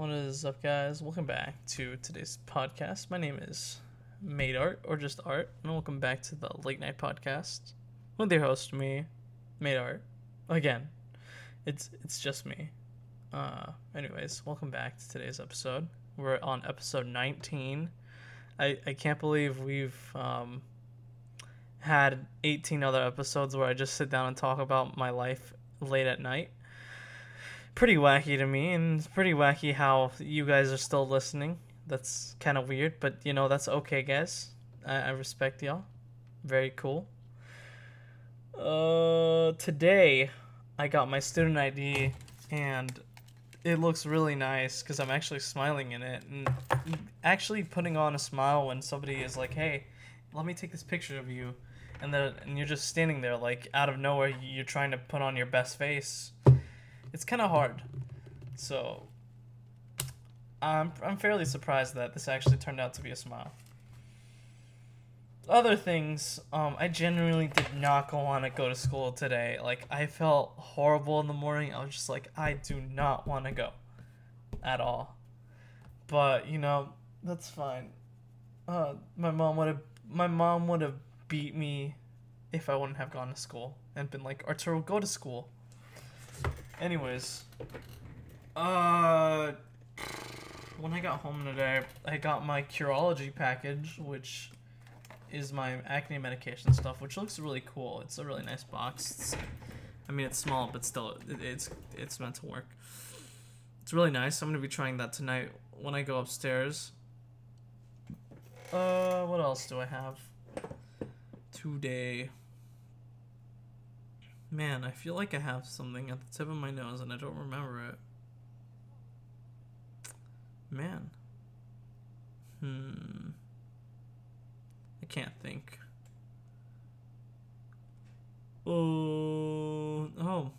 What is up, guys? Welcome back to today's podcast. My name is Maid Art, or just Art, and welcome back to the Late Night Podcast with your host, me, Maid Art. Again, it's it's just me. Uh, anyways, welcome back to today's episode. We're on episode 19. I I can't believe we've um had 18 other episodes where I just sit down and talk about my life late at night pretty wacky to me, and it's pretty wacky how you guys are still listening. That's kind of weird, but you know that's okay, guys. I, I respect y'all. Very cool. Uh, today I got my student ID, and it looks really nice because I'm actually smiling in it, and actually putting on a smile when somebody is like, "Hey, let me take this picture of you," and then and you're just standing there like out of nowhere, you're trying to put on your best face it's kind of hard. So I'm I'm fairly surprised that this actually turned out to be a smile. Other things, um, I genuinely did not go want to go to school today. Like I felt horrible in the morning. I was just like, I do not want to go, at all. But you know, that's fine. Uh, my mom would have my mom would have beat me if I wouldn't have gone to school and been like, Arturo, go to school. Anyways, uh, when I got home today, I got my Curology package, which is my acne medication stuff, which looks really cool. It's a really nice box. It's, I mean, it's small, but still, it, it's it's meant to work. It's really nice. I'm gonna be trying that tonight when I go upstairs. Uh, what else do I have today? Man, I feel like I have something at the tip of my nose and I don't remember it. Man. Hmm. I can't think. Oh. Oh.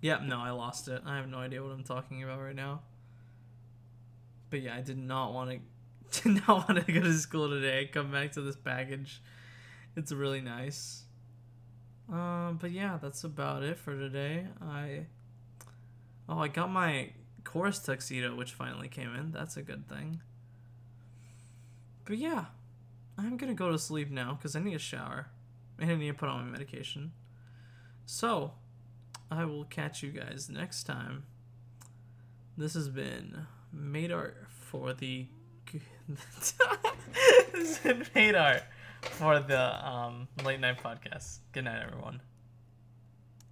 Yeah, no, I lost it. I have no idea what I'm talking about right now. But yeah, I did not want to did not want to go to school today. Come back to this package. It's really nice. Um, but yeah, that's about it for today. I oh, I got my chorus tuxedo, which finally came in. That's a good thing. But yeah, I'm gonna go to sleep now because I need a shower and I need to put on my medication. So, I will catch you guys next time. This has been Maid Art for the. this been Maid Art for the um, late night podcast. Good night, everyone.